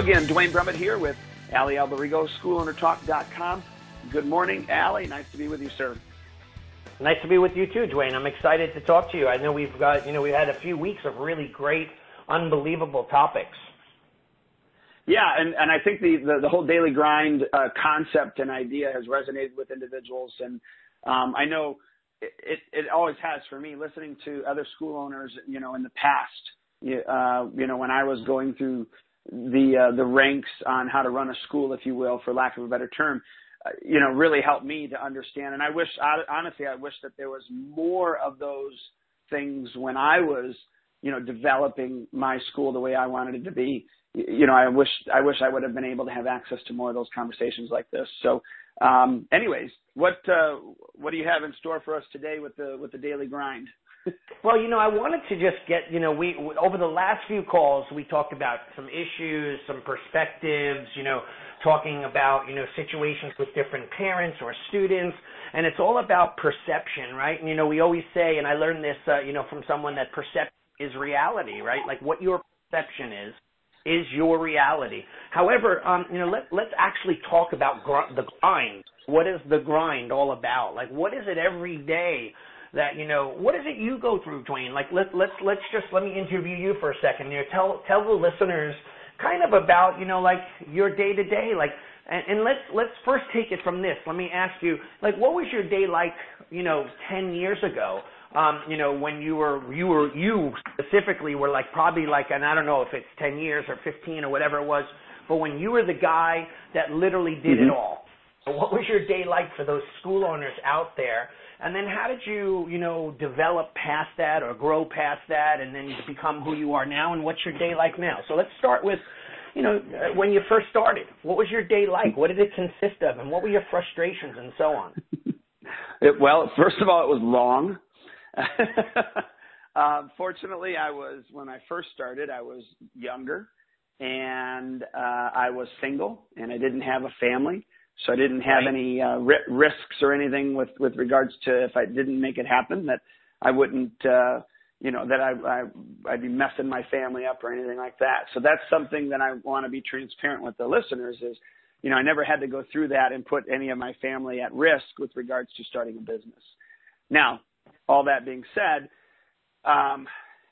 Again, Duane Brumitt here with Allie Alberigo, SchoolOwnerTalk.com. Good morning, Allie. Nice to be with you, sir. Nice to be with you too, Duane. I'm excited to talk to you. I know we've got, you know, we've had a few weeks of really great, unbelievable topics. Yeah, and, and I think the, the, the whole daily grind uh, concept and idea has resonated with individuals. And um, I know it, it, it always has for me, listening to other school owners, you know, in the past, uh, you know, when I was going through the uh, the ranks on how to run a school, if you will, for lack of a better term, uh, you know, really helped me to understand. And I wish, honestly, I wish that there was more of those things when I was, you know, developing my school the way I wanted it to be. You know, I wish I wish I would have been able to have access to more of those conversations like this. So, um, anyways, what uh, what do you have in store for us today with the with the daily grind? Well, you know, I wanted to just get, you know, we over the last few calls we talked about some issues, some perspectives, you know, talking about, you know, situations with different parents or students, and it's all about perception, right? And you know, we always say, and I learned this, uh, you know, from someone that perception is reality, right? Like what your perception is is your reality. However, um, you know, let let's actually talk about gr- the grind. What is the grind all about? Like, what is it every day? That you know what is it you go through, Duane? Like let let's let's just let me interview you for a second. You know, tell tell the listeners kind of about you know like your day to day, like and, and let's let's first take it from this. Let me ask you, like what was your day like, you know, ten years ago? Um, you know, when you were you were you specifically were like probably like and I don't know if it's ten years or fifteen or whatever it was, but when you were the guy that literally did mm-hmm. it all. what was your day like for those school owners out there and then how did you, you know, develop past that or grow past that and then become who you are now and what's your day like now? So let's start with, you know, uh, when you first started. What was your day like? What did it consist of? And what were your frustrations and so on? it, well, first of all, it was long. uh, fortunately, I was, when I first started, I was younger and uh, I was single and I didn't have a family. So I didn't have right. any uh, ri- risks or anything with with regards to if I didn't make it happen that I wouldn't uh, you know that I, I I'd be messing my family up or anything like that. So that's something that I want to be transparent with the listeners is you know I never had to go through that and put any of my family at risk with regards to starting a business. Now, all that being said, um,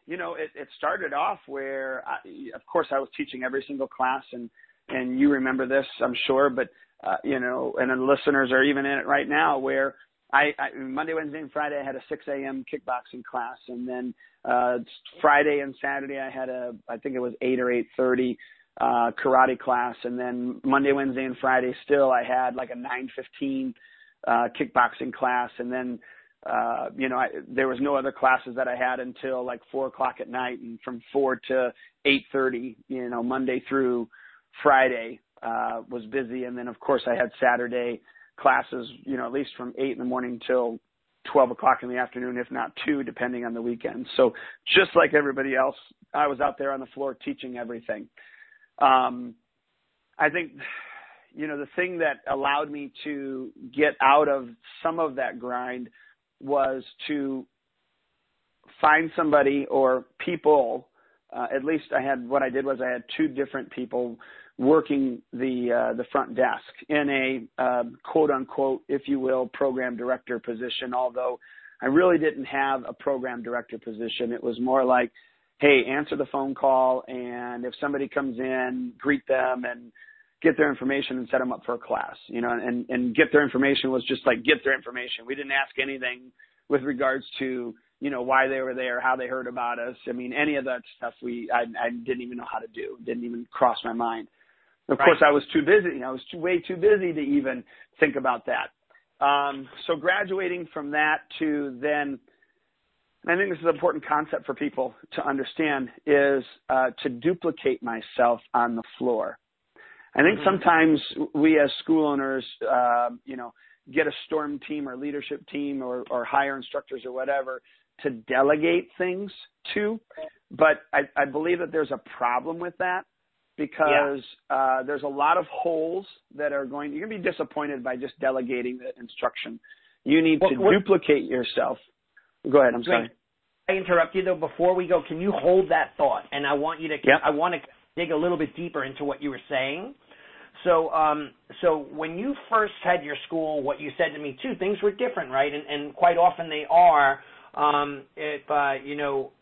you know, it, it started off where, I, of course, I was teaching every single class, and and you remember this, I'm sure, but uh, you know, and the listeners are even in it right now where I, I Monday, Wednesday, and Friday I had a 6 a.m. kickboxing class, and then uh, Friday and Saturday I had a I think it was 8 or 8:30 uh, karate class, and then Monday, Wednesday, and Friday still I had like a 9:15 uh, kickboxing class, and then uh, you know I, there was no other classes that I had until like four o'clock at night, and from four to 8:30, you know Monday through Friday uh, was busy, and then of course I had Saturday classes, you know, at least from eight in the morning till 12 o'clock in the afternoon, if not two, depending on the weekend. So just like everybody else, I was out there on the floor teaching everything. Um, I think, you know, the thing that allowed me to get out of some of that grind was to find somebody or people. Uh, at least I had what I did was I had two different people working the uh, the front desk in a uh, quote unquote, if you will, program director position. Although I really didn't have a program director position, it was more like, hey, answer the phone call, and if somebody comes in, greet them and get their information and set them up for a class. You know, and and get their information was just like get their information. We didn't ask anything with regards to you know why they were there, how they heard about us. I mean, any of that stuff we I, I didn't even know how to do. Didn't even cross my mind. Of right. course, I was too busy. I was too, way too busy to even think about that. Um, so graduating from that to then, I think this is an important concept for people to understand is uh, to duplicate myself on the floor. I think mm-hmm. sometimes we as school owners, uh, you know, get a storm team or leadership team or, or hire instructors or whatever to delegate things to, but I, I believe that there's a problem with that because yeah. uh, there's a lot of holes that are going. You're going to be disappointed by just delegating the instruction. You need well, to what, duplicate yourself. Go ahead. I'm sorry. I interrupt you though. Before we go, can you hold that thought? And I want you to. Yep. I want to dig a little bit deeper into what you were saying. So, um, so when you first had your school, what you said to me too, things were different, right? And, and quite often they are. Um, if uh, you know,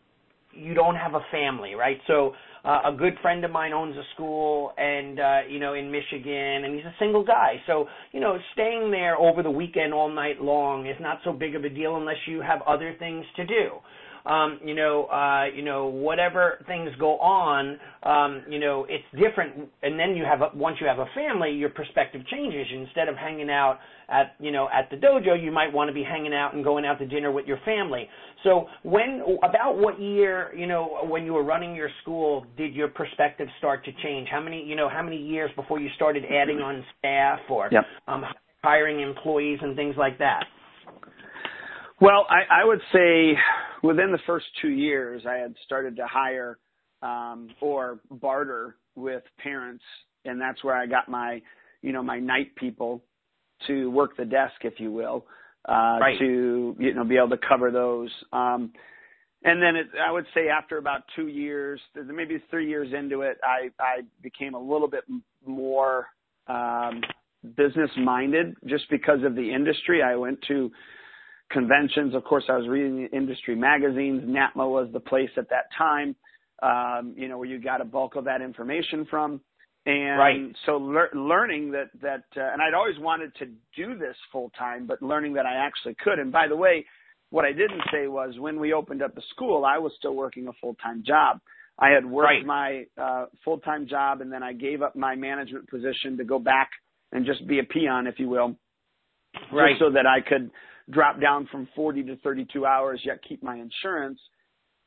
you don't have a family, right? So, uh, a good friend of mine owns a school, and uh, you know, in Michigan, and he's a single guy. So, you know, staying there over the weekend all night long is not so big of a deal unless you have other things to do um, you know, uh, you know, whatever things go on, um, you know, it's different. And then you have a, once you have a family, your perspective changes. Instead of hanging out at, you know, at the dojo, you might want to be hanging out and going out to dinner with your family. So when, about what year, you know, when you were running your school, did your perspective start to change? How many, you know, how many years before you started adding on staff or yep. um, hiring employees and things like that? Well, I, I would say within the first two years, I had started to hire um, or barter with parents, and that's where I got my, you know, my night people to work the desk, if you will, uh, right. to you know be able to cover those. Um, and then it, I would say after about two years, maybe three years into it, I, I became a little bit more um, business minded just because of the industry. I went to conventions. Of course, I was reading industry magazines. NAPMA was the place at that time, um, you know, where you got a bulk of that information from. And right. so lear- learning that, that, uh, and I'd always wanted to do this full time, but learning that I actually could. And by the way, what I didn't say was when we opened up the school, I was still working a full time job. I had worked right. my uh, full time job and then I gave up my management position to go back and just be a peon, if you will, right. so that I could drop down from 40 to 32 hours, yet keep my insurance.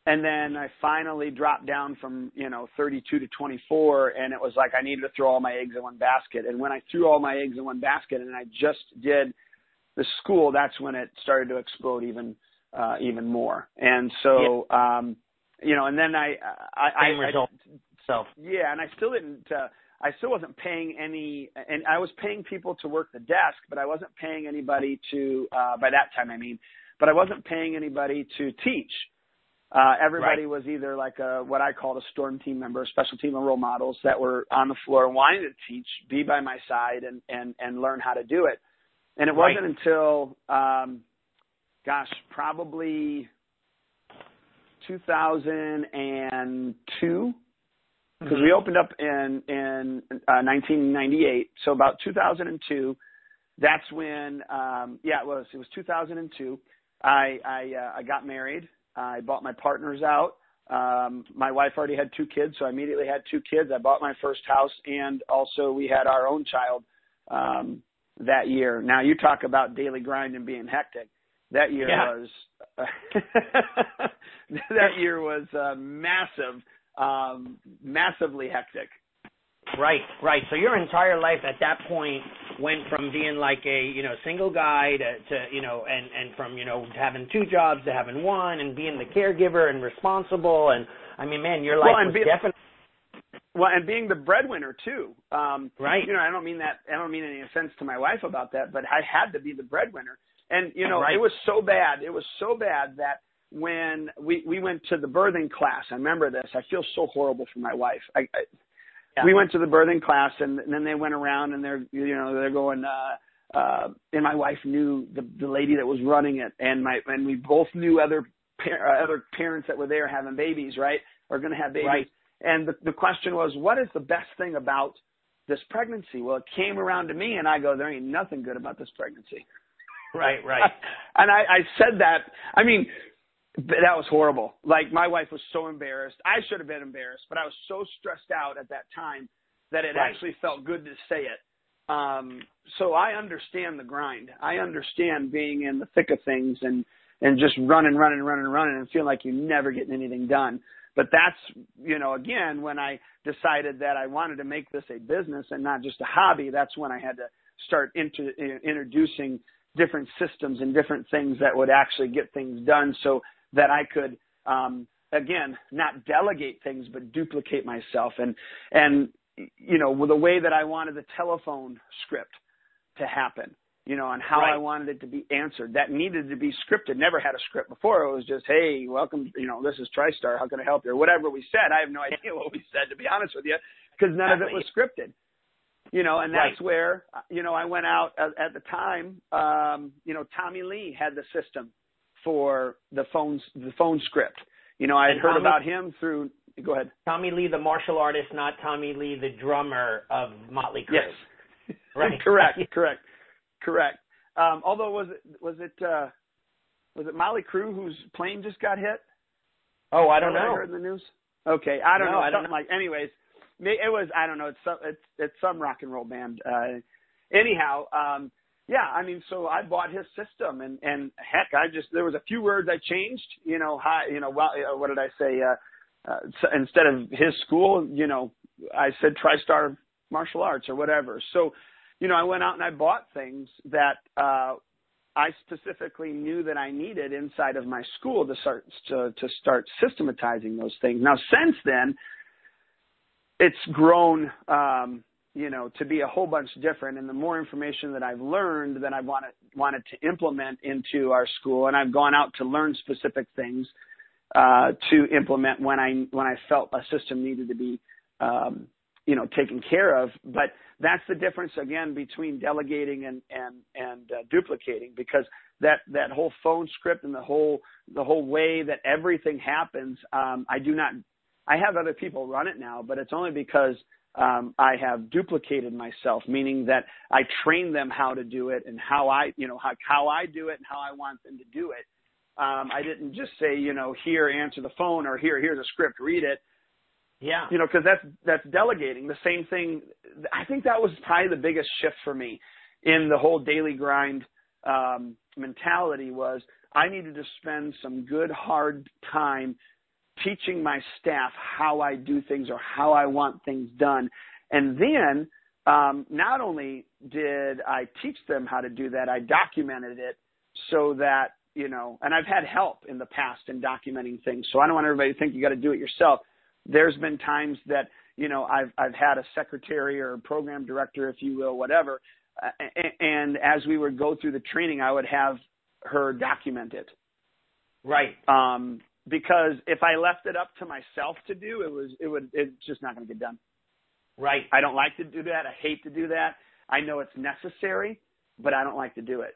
And then I finally dropped down from, you know, 32 to 24 and it was like I needed to throw all my eggs in one basket. And when I threw all my eggs in one basket and I just did the school, that's when it started to explode even, uh, even more. And so, yeah. um, you know, and then I, I, Same I, result. I, so yeah, and I still didn't, uh, I still wasn't paying any, and I was paying people to work the desk, but I wasn't paying anybody to, uh, by that time I mean, but I wasn't paying anybody to teach. Uh, everybody right. was either like a, what I called a storm team member, a special team of role models that were on the floor wanting to teach, be by my side and, and, and learn how to do it. And it right. wasn't until, um, gosh, probably 2002 because mm-hmm. we opened up in in uh, 1998. So about 2002, that's when um, yeah it was it was 2002. I I uh, I got married. I bought my partners out. Um, my wife already had two kids, so I immediately had two kids. I bought my first house, and also we had our own child um, that year. Now you talk about daily grind and being hectic. That year yeah. was that year was uh, massive um, massively hectic. Right, right. So your entire life at that point went from being like a you know single guy to, to you know and and from you know having two jobs to having one and being the caregiver and responsible and I mean man your life well, was be, definitely well and being the breadwinner too. Um, right. You know I don't mean that I don't mean any offense to my wife about that, but I had to be the breadwinner. And you know right. it was so bad. It was so bad that when we we went to the birthing class. I remember this. I feel so horrible for my wife. I, I yeah. we went to the birthing class and, and then they went around and they're you know they're going uh uh and my wife knew the the lady that was running it and my and we both knew other par- uh, other parents that were there having babies, right? Or going to have babies. Right. And the the question was what is the best thing about this pregnancy? Well, it came around to me and I go there ain't nothing good about this pregnancy. Right, right. and I, I said that. I mean, that was horrible. Like my wife was so embarrassed. I should have been embarrassed, but I was so stressed out at that time that it right. actually felt good to say it. Um, so I understand the grind. I understand being in the thick of things and and just running, running, running, running, and feeling like you're never getting anything done. But that's you know again when I decided that I wanted to make this a business and not just a hobby. That's when I had to start into, introducing different systems and different things that would actually get things done. So that I could um, again not delegate things but duplicate myself and and you know with the way that I wanted the telephone script to happen you know, on how right. I wanted it to be answered. That needed to be scripted. Never had a script before. It was just, hey, welcome, you know, this is TriStar. How can I help you? Or whatever we said. I have no idea what we said, to be honest with you, because none of it was scripted. You know, and that's right. where, you know, I went out at, at the time, um, you know, Tommy Lee had the system for the phones, the phone script. You know, I had And heard Tommy- about him through, go ahead. Tommy Lee, the martial artist, not Tommy Lee, the drummer of Motley Crue. Yes. Right. correct, correct, correct. Um, although was it was it uh, was it Molly Crew whose plane just got hit? Oh, I don't know. I heard in the news. Okay, I don't No, know. I don't something like. Anyways, it was I don't know. It's some it's it's some rock and roll band. Uh, anyhow, um, yeah. I mean, so I bought his system, and and heck, I just there was a few words I changed. You know, hi, you know, well, uh, what did I say? Uh, uh, so instead of his school, you know, I said TriStar Martial Arts or whatever. So, you know, I went out and I bought things that uh, I specifically knew that I needed inside of my school to start to, to start systematizing those things. Now, since then, it's grown, um, you know, to be a whole bunch different. And the more information that I've learned, that I wanted wanted to implement into our school, and I've gone out to learn specific things uh, to implement when I when I felt a system needed to be, um, you know, taken care of. But that's the difference again between delegating and and and uh, duplicating because that that whole phone script and the whole the whole way that everything happens um, I do not I have other people run it now but it's only because um, I have duplicated myself meaning that I train them how to do it and how I you know how how I do it and how I want them to do it um, I didn't just say you know here answer the phone or here here's a script read it Yeah. you know, because that's that's delegating. The same thing. I think that was probably the biggest shift for me in the whole daily grind um, mentality. Was I needed to spend some good hard time teaching my staff how I do things or how I want things done, and then um, not only did I teach them how to do that, I documented it so that you know, and I've had help in the past in documenting things. So I don't want everybody to think you got to do it yourself there's been times that you know I've I've had a secretary or a program director, if you will, whatever, uh, and as we would go through the training, I would have her document it. Right. Um, because if I left it up to myself to do, it was it would it's just not going to get done. Right. I don't like to do that. I hate to do that. I know it's necessary, but I don't like to do it.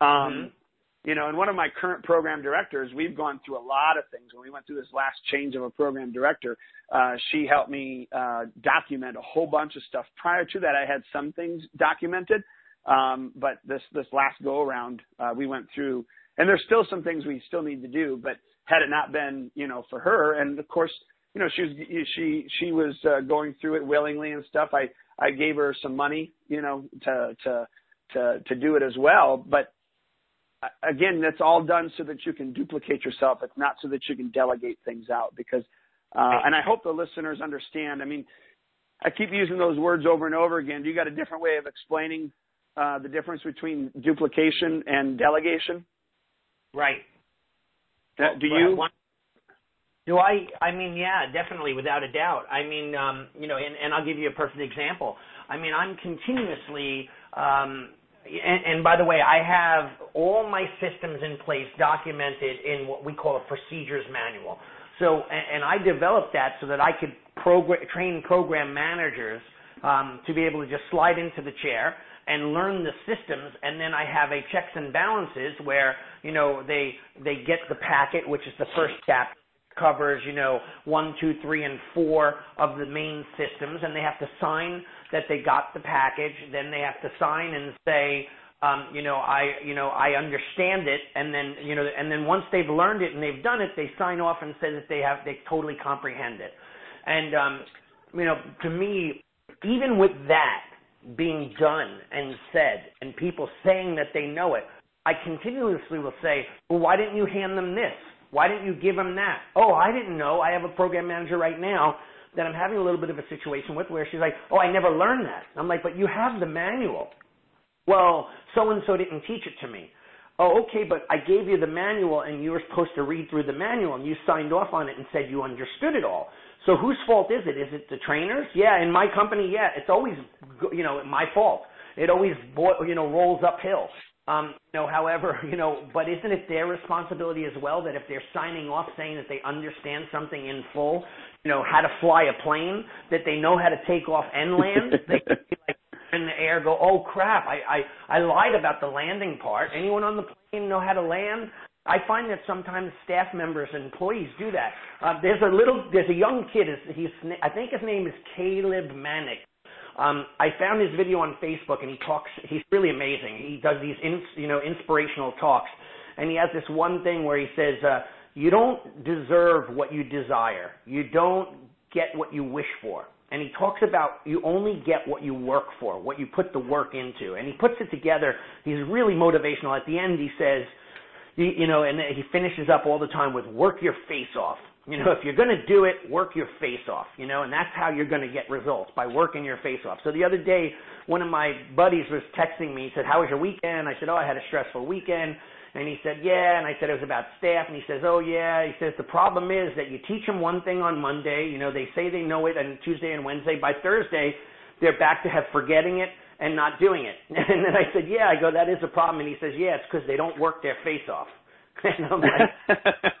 Um, Mhm. you know, and one of my current program directors, we've gone through a lot of things. When we went through this last change of a program director, uh, she helped me uh, document a whole bunch of stuff. Prior to that, I had some things documented, um, but this this last go around, uh, we went through, and there's still some things we still need to do. But had it not been, you know, for her, and of course, you know, she was she she was uh, going through it willingly and stuff. I I gave her some money, you know, to to to to do it as well, but again, that's all done so that you can duplicate yourself. It's not so that you can delegate things out because, uh, and I hope the listeners understand. I mean, I keep using those words over and over again. Do you got a different way of explaining uh, the difference between duplication and delegation? Right. Uh, do you? Do I? I mean, yeah, definitely, without a doubt. I mean, um, you know, and, and I'll give you a perfect example. I mean, I'm continuously, um, and, and by the way, I have all my systems in place documented in what we call a procedures manual. So, and, and I developed that so that I could program, train program managers um, to be able to just slide into the chair and learn the systems and then I have a checks and balances where you know they they get the packet which is the first step covers you know one two three and four of the main systems and they have to sign that they got the package. Then they have to sign and say um, you know I you know I understand it. And then you know and then once they've learned it and they've done it they sign off and say that they have they totally comprehend it. And um, you know to me even with that being done and said and people saying that they know it, I continuously will say, well, why didn't you hand them this? Why didn't you give them that? Oh, I didn't know. I have a program manager right now that I'm having a little bit of a situation with where she's like, oh, I never learned that. I'm like, but you have the manual. Well, so and so didn't teach it to me. Oh, okay, but I gave you the manual and you were supposed to read through the manual and you signed off on it and said you understood it all. So whose fault is it? Is it the trainers? Yeah, in my company, yeah, it's always you know my fault. it always you know rolls uphill. Um, you know, however, you know, but isn't it their responsibility as well that if they're signing off saying that they understand something in full, you know, how to fly a plane, that they know how to take off and land, they can be like in the air go, oh crap, I, I, I lied about the landing part. Anyone on the plane know how to land? I find that sometimes staff members and employees do that. Uh, there's a little, there's a young kid. He's, I think his name is Caleb Maddix. Um, I found his video on Facebook, and he talks. He's really amazing. He does these, in, you know, inspirational talks, and he has this one thing where he says, uh, "You don't deserve what you desire. You don't get what you wish for." And he talks about you only get what you work for, what you put the work into, and he puts it together. He's really motivational. At the end, he says you, you know, and he finishes up all the time with work your face off. You know, if you're going to do it, work your face off, you know, and that's how you're going to get results by working your face off. So the other day, one of my buddies was texting me. He said, "How was your weekend?" I said, "Oh, I had a stressful weekend." And he said, "Yeah." And I said it was about staff. And he says, "Oh, yeah." He says the problem is that you teach them one thing on Monday. You know, they say they know it on Tuesday and Wednesday. By Thursday, they're back to have forgetting it and not doing it. And then I said, "Yeah." I go, "That is a problem." And he says, "Yeah, it's because they don't work their face off." And I'm like,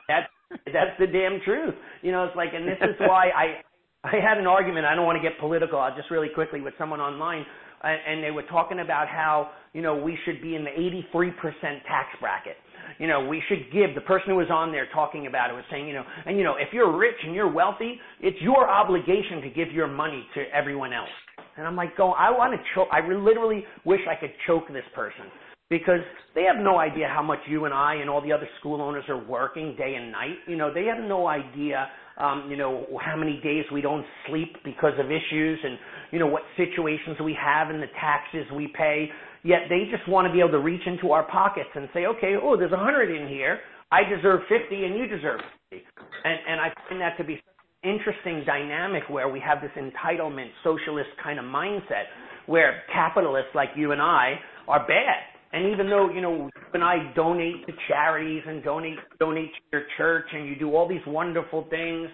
"That's that's the damn truth." You know, it's like, and this is why I I had an argument. I don't want to get political. I'll just really quickly with someone online, and they were talking about how you know we should be in the 83% tax bracket. You know, we should give the person who was on there talking about it was saying, you know, and you know, if you're rich and you're wealthy, it's your obligation to give your money to everyone else. And I'm like, go, I want to choke. I literally wish I could choke this person because they have no idea how much you and I and all the other school owners are working day and night. You know, they have no idea, um, you know, how many days we don't sleep because of issues and, you know, what situations we have and the taxes we pay. Yet they just want to be able to reach into our pockets and say, okay, oh, there's a hundred in here. I deserve 50 and you deserve 50. And, and I find that to be interesting dynamic where we have this entitlement socialist kind of mindset where capitalists like you and I are bad. And even though, you know, you and I donate to charities and donate donate to your church and you do all these wonderful things,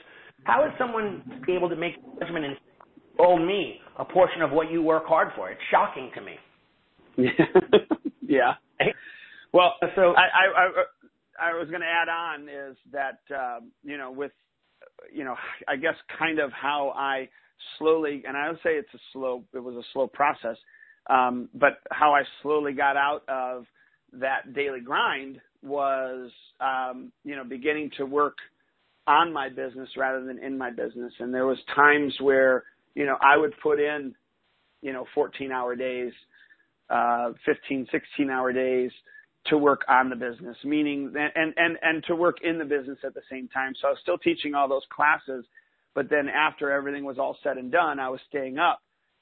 how is someone able to make a judgment and owe me a portion of what you work hard for? It's shocking to me. yeah. Well, so I I, I, I was going to add on is that uh, you know with you know, I guess kind of how I slowly, and I would say it's a slow, it was a slow process, um, but how I slowly got out of that daily grind was, um, you know, beginning to work on my business rather than in my business. And there was times where, you know, I would put in, you know, 14 hour days, uh, 15, 16 hour days, to work on the business, meaning and and and to work in the business at the same time. So I was still teaching all those classes, but then after everything was all said and done, I was staying up,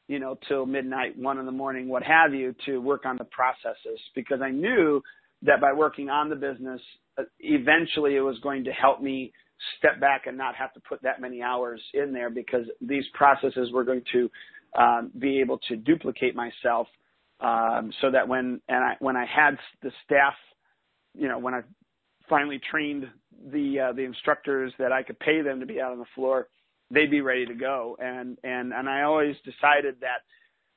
you know, till midnight, one in the morning, what have you, to work on the processes because I knew that by working on the business, uh, eventually it was going to help me step back and not have to put that many hours in there because these processes were going to um, be able to duplicate myself um, so that when and I when I had the staff, you know, when I finally trained the uh, the instructors that I could pay them to be out on the floor, they'd be ready to go. And and and I always decided that,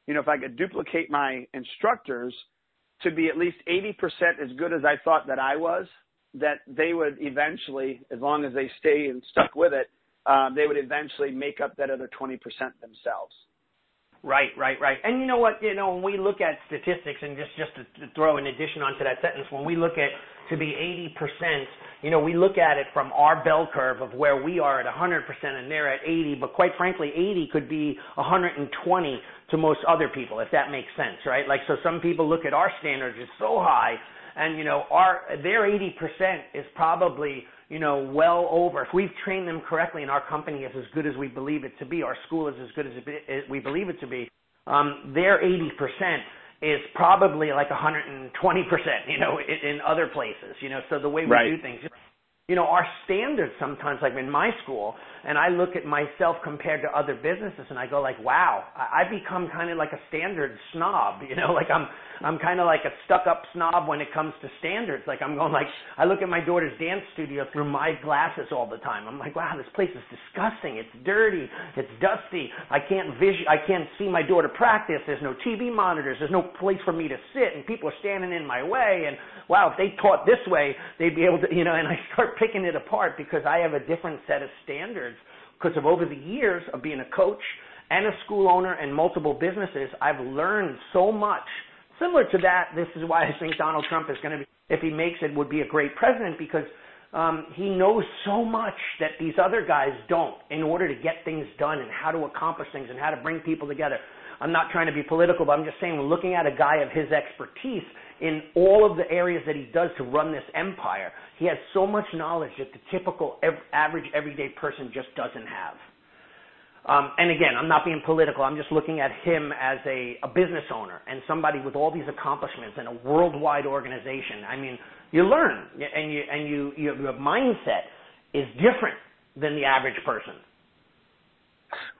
you know, if I could duplicate my instructors to be at least 80% as good as I thought that I was, that they would eventually, as long as they stay and stuck with it, um, they would eventually make up that other 20% themselves. Right, right, right. And you know what? You know, when we look at statistics, and just just to, throw an addition onto that sentence, when we look at to be 80%, you know, we look at it from our bell curve of where we are at 100% and they're at 80. But quite frankly, 80 could be 120 to most other people, if that makes sense, right? Like, so some people look at our standards as so high, and you know, our their 80% is probably you know, well over. If we've trained them correctly and our company is as good as we believe it to be, our school is as good as it, we believe it to be, um, their 80% is probably like 120%, you know, in, in other places, you know, so the way we right. do things. you know, our standards sometimes, like in my school, and I look at myself compared to other businesses and I go like, wow, I, I become kind of like a standard snob, you know, like I'm, I'm kind of like a stuck up snob when it comes to standards. Like I'm going like, I look at my daughter's dance studio through my glasses all the time. I'm like, wow, this place is disgusting. It's dirty. It's dusty. I can't vision, I can't see my daughter practice. There's no TV monitors. There's no place for me to sit and people are standing in my way. And wow, if they taught this way, they'd be able to, you know, and I start picking it apart because I have a different set of standards because of over the years of being a coach and a school owner and multiple businesses, I've learned so much. Similar to that, this is why I think Donald Trump is going to be, if he makes it, would be a great president because um, he knows so much that these other guys don't in order to get things done and how to accomplish things and how to bring people together. I'm not trying to be political, but I'm just saying, looking at a guy of his expertise in all of the areas that he does to run this empire, he has so much knowledge that the typical average everyday person just doesn't have. Um, and again, I'm not being political. I'm just looking at him as a, a business owner and somebody with all these accomplishments and a worldwide organization. I mean, you learn and you and you, you your mindset is different than the average person.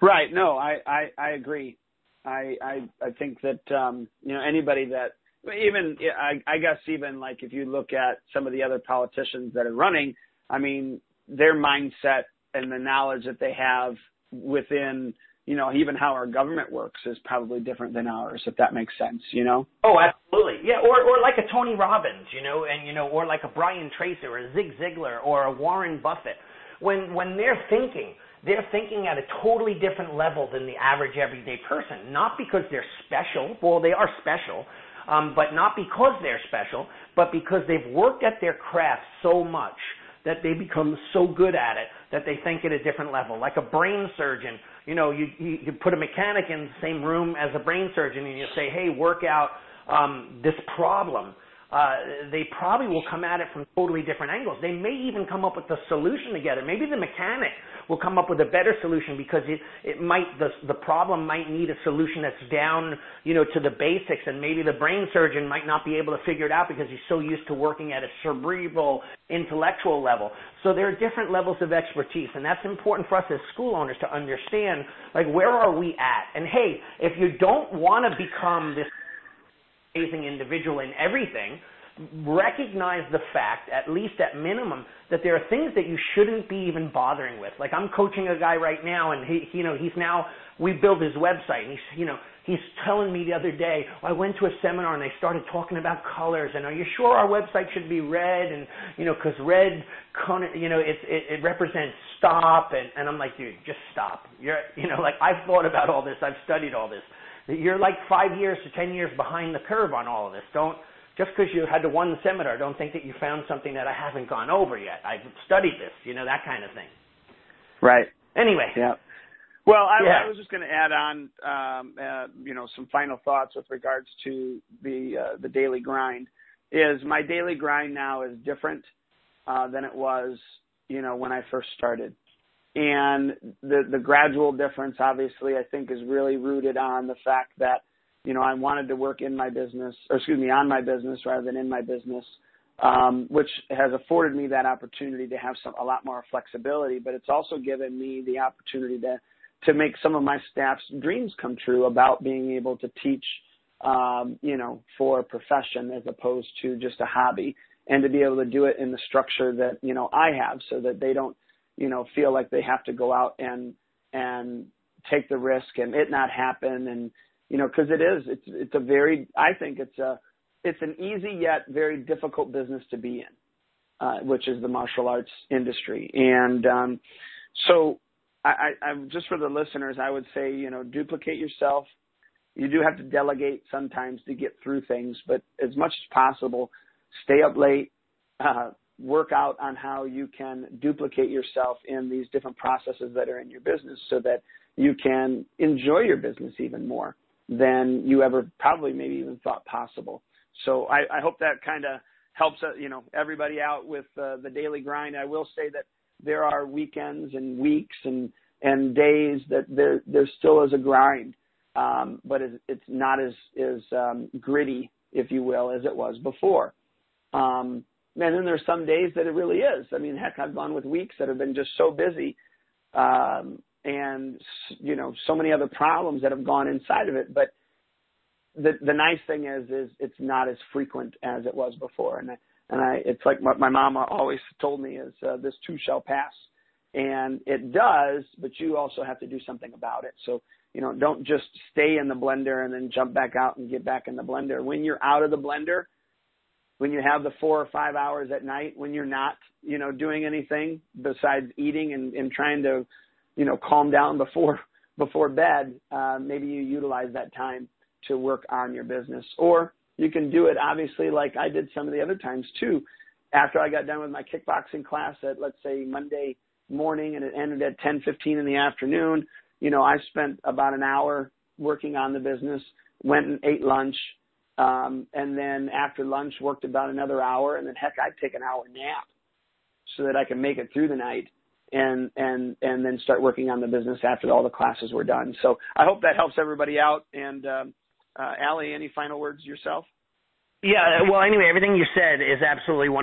Right. No, I I, I agree. I, I I think that um, you know anybody that even I, I guess even like if you look at some of the other politicians that are running, I mean their mindset and the knowledge that they have within you know even how our government works is probably different than ours if that makes sense you know? Oh absolutely. Yeah or or like a tony robbins you know and you know or like a brian tracy or a zig ziglar or a warren buffett. When when they're thinking they're thinking at a totally different level than the average everyday person. Not because they're special, well, they are special, um, but not because they're special, but because they've worked at their craft so much that they become so good at it that they think at a different level. Like a brain surgeon, you know, you, you, you put a mechanic in the same room as a brain surgeon and you say, hey, work out um, this problem uh, they probably will come at it from totally different angles. They may even come up with a solution together. Maybe the mechanic will come up with a better solution because it, it might, the, the problem might need a solution that's down, you know, to the basics and maybe the brain surgeon might not be able to figure it out because he's so used to working at a cerebral, intellectual level. So there are different levels of expertise and that's important for us as school owners to understand, like, where are we at? And hey, if you don't want to become this amazing individual in everything, recognize the fact, at least at minimum, that there are things that you shouldn't be even bothering with. Like I'm coaching a guy right now, and he, you know, he's now we built his website, and he's, you know, he's telling me the other day, I went to a seminar and they started talking about colors, and are you sure our website should be red? And you know, because red, you know, it, it it represents stop, and and I'm like, dude, just stop. You're, you know, like I've thought about all this, I've studied all this you're like five years to ten years behind the curve on all of this. Don't just because you had the one seminar, don't think that you found something that I haven't gone over yet. I've studied this, you know, that kind of thing. Right. Anyway. Yeah. Well, I, yeah. I was just going to add on, um, uh, you know, some final thoughts with regards to the uh, the daily grind. Is my daily grind now is different uh, than it was, you know, when I first started and the the gradual difference obviously I think is really rooted on the fact that you know I wanted to work in my business or excuse me on my business rather than in my business um, which has afforded me that opportunity to have some a lot more flexibility. But it's also given me the opportunity to to make some of my staff's dreams come true about being able to teach um, you know for a profession as opposed to just a hobby and to be able to do it in the structure that you know I have so that they don't you know, feel like they have to go out and and take the risk and it not happen and you know because it is it's it's a very I think it's a it's an easy yet very difficult business to be in, uh, which is the martial arts industry. And um, so, I, I, I just for the listeners, I would say you know duplicate yourself. You do have to delegate sometimes to get through things, but as much as possible, stay up late, uh, work out on how you can duplicate yourself in these different processes that are in your business so that you can enjoy your business even more than you ever probably maybe even thought possible. So I, I hope that kind of helps uh, you know everybody out with uh, the daily grind. I will say that there are weekends and weeks and and days that there there still is a grind, um, but it's, it's not as as um, gritty, if you will, as it was before. Um, and then there's some days that it really is. I mean, heck, I've gone with weeks that have been just so busy, um, and you know, so many other problems that have gone inside of it. But the the nice thing is, is it's not as frequent as it was before, and I, and I, it's like what my mom always told me is, uh, this too shall pass, and it does, but you also have to do something about it. So you know, don't just stay in the blender and then jump back out and get back in the blender. When you're out of the blender, when you have the four or five hours at night when you're not, you know, doing anything besides eating and, and trying to, you know, calm down before before bed, uh, maybe you utilize that time to work on your business. Or you can do it obviously like I did some of the other times too. After I got done with my kickboxing class at let's say Monday morning and it ended at 10:15 in the afternoon, you know, I spent about an hour working on the business, went and ate lunch, um, and then after lunch, worked about another hour, and then heck, I'd take an hour nap so that I can make it through the night and and and then start working on the business after all the classes were done. So I hope that helps everybody out. And um, uh, Allie, any final words yourself? Yeah, well, anyway, everything you said is absolutely 100%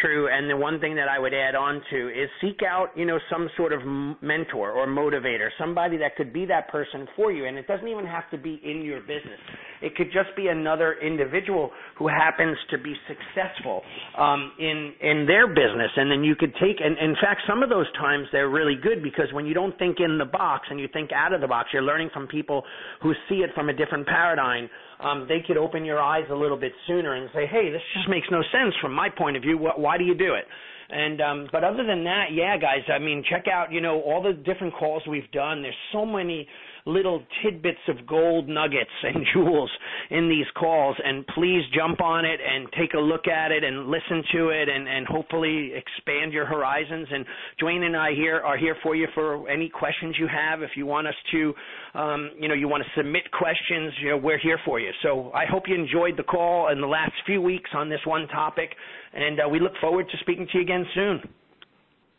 true. And the one thing that I would add on to is seek out, you know, some sort of mentor or motivator, somebody that could be that person for you. And it doesn't even have to be in your business. It could just be another individual who happens to be successful um, in in their business, and then you could take. And in fact, some of those times they're really good because when you don't think in the box and you think out of the box, you're learning from people who see it from a different paradigm um, they could open your eyes a little bit sooner and say, hey, this just makes no sense from my point of view. Why do you do it? And um, but other than that, yeah, guys. I mean, check out you know all the different calls we've done. There's so many little tidbits of gold nuggets and jewels in these calls and please jump on it and take a look at it and listen to it and, and hopefully expand your horizons. And Duane and I here are here for you for any questions you have. If you want us to um, you know you want to submit questions you know we're here for you. So I hope you enjoyed the call in the last few weeks on this one topic and uh, we look forward to speaking to you again soon.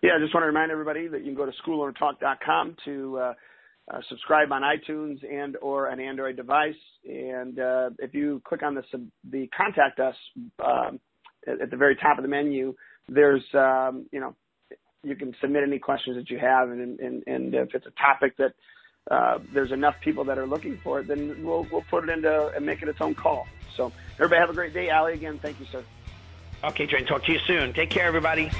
Yeah, I just want to remind everybody that you can go to schoolownertalk.com to uh, uh, subscribe on iTunes and or an Android device. And uh, if you click on the the contact us um, at, at, the very top of the menu, there's um, you know you can submit any questions that you have, and and, and if it's a topic that uh, there's enough people that are looking for it, then we'll we'll put it into and make it its own call. So everybody have a great day, Allie. Again, thank you, sir. Okay, Duane. Talk to you soon. Take care, everybody.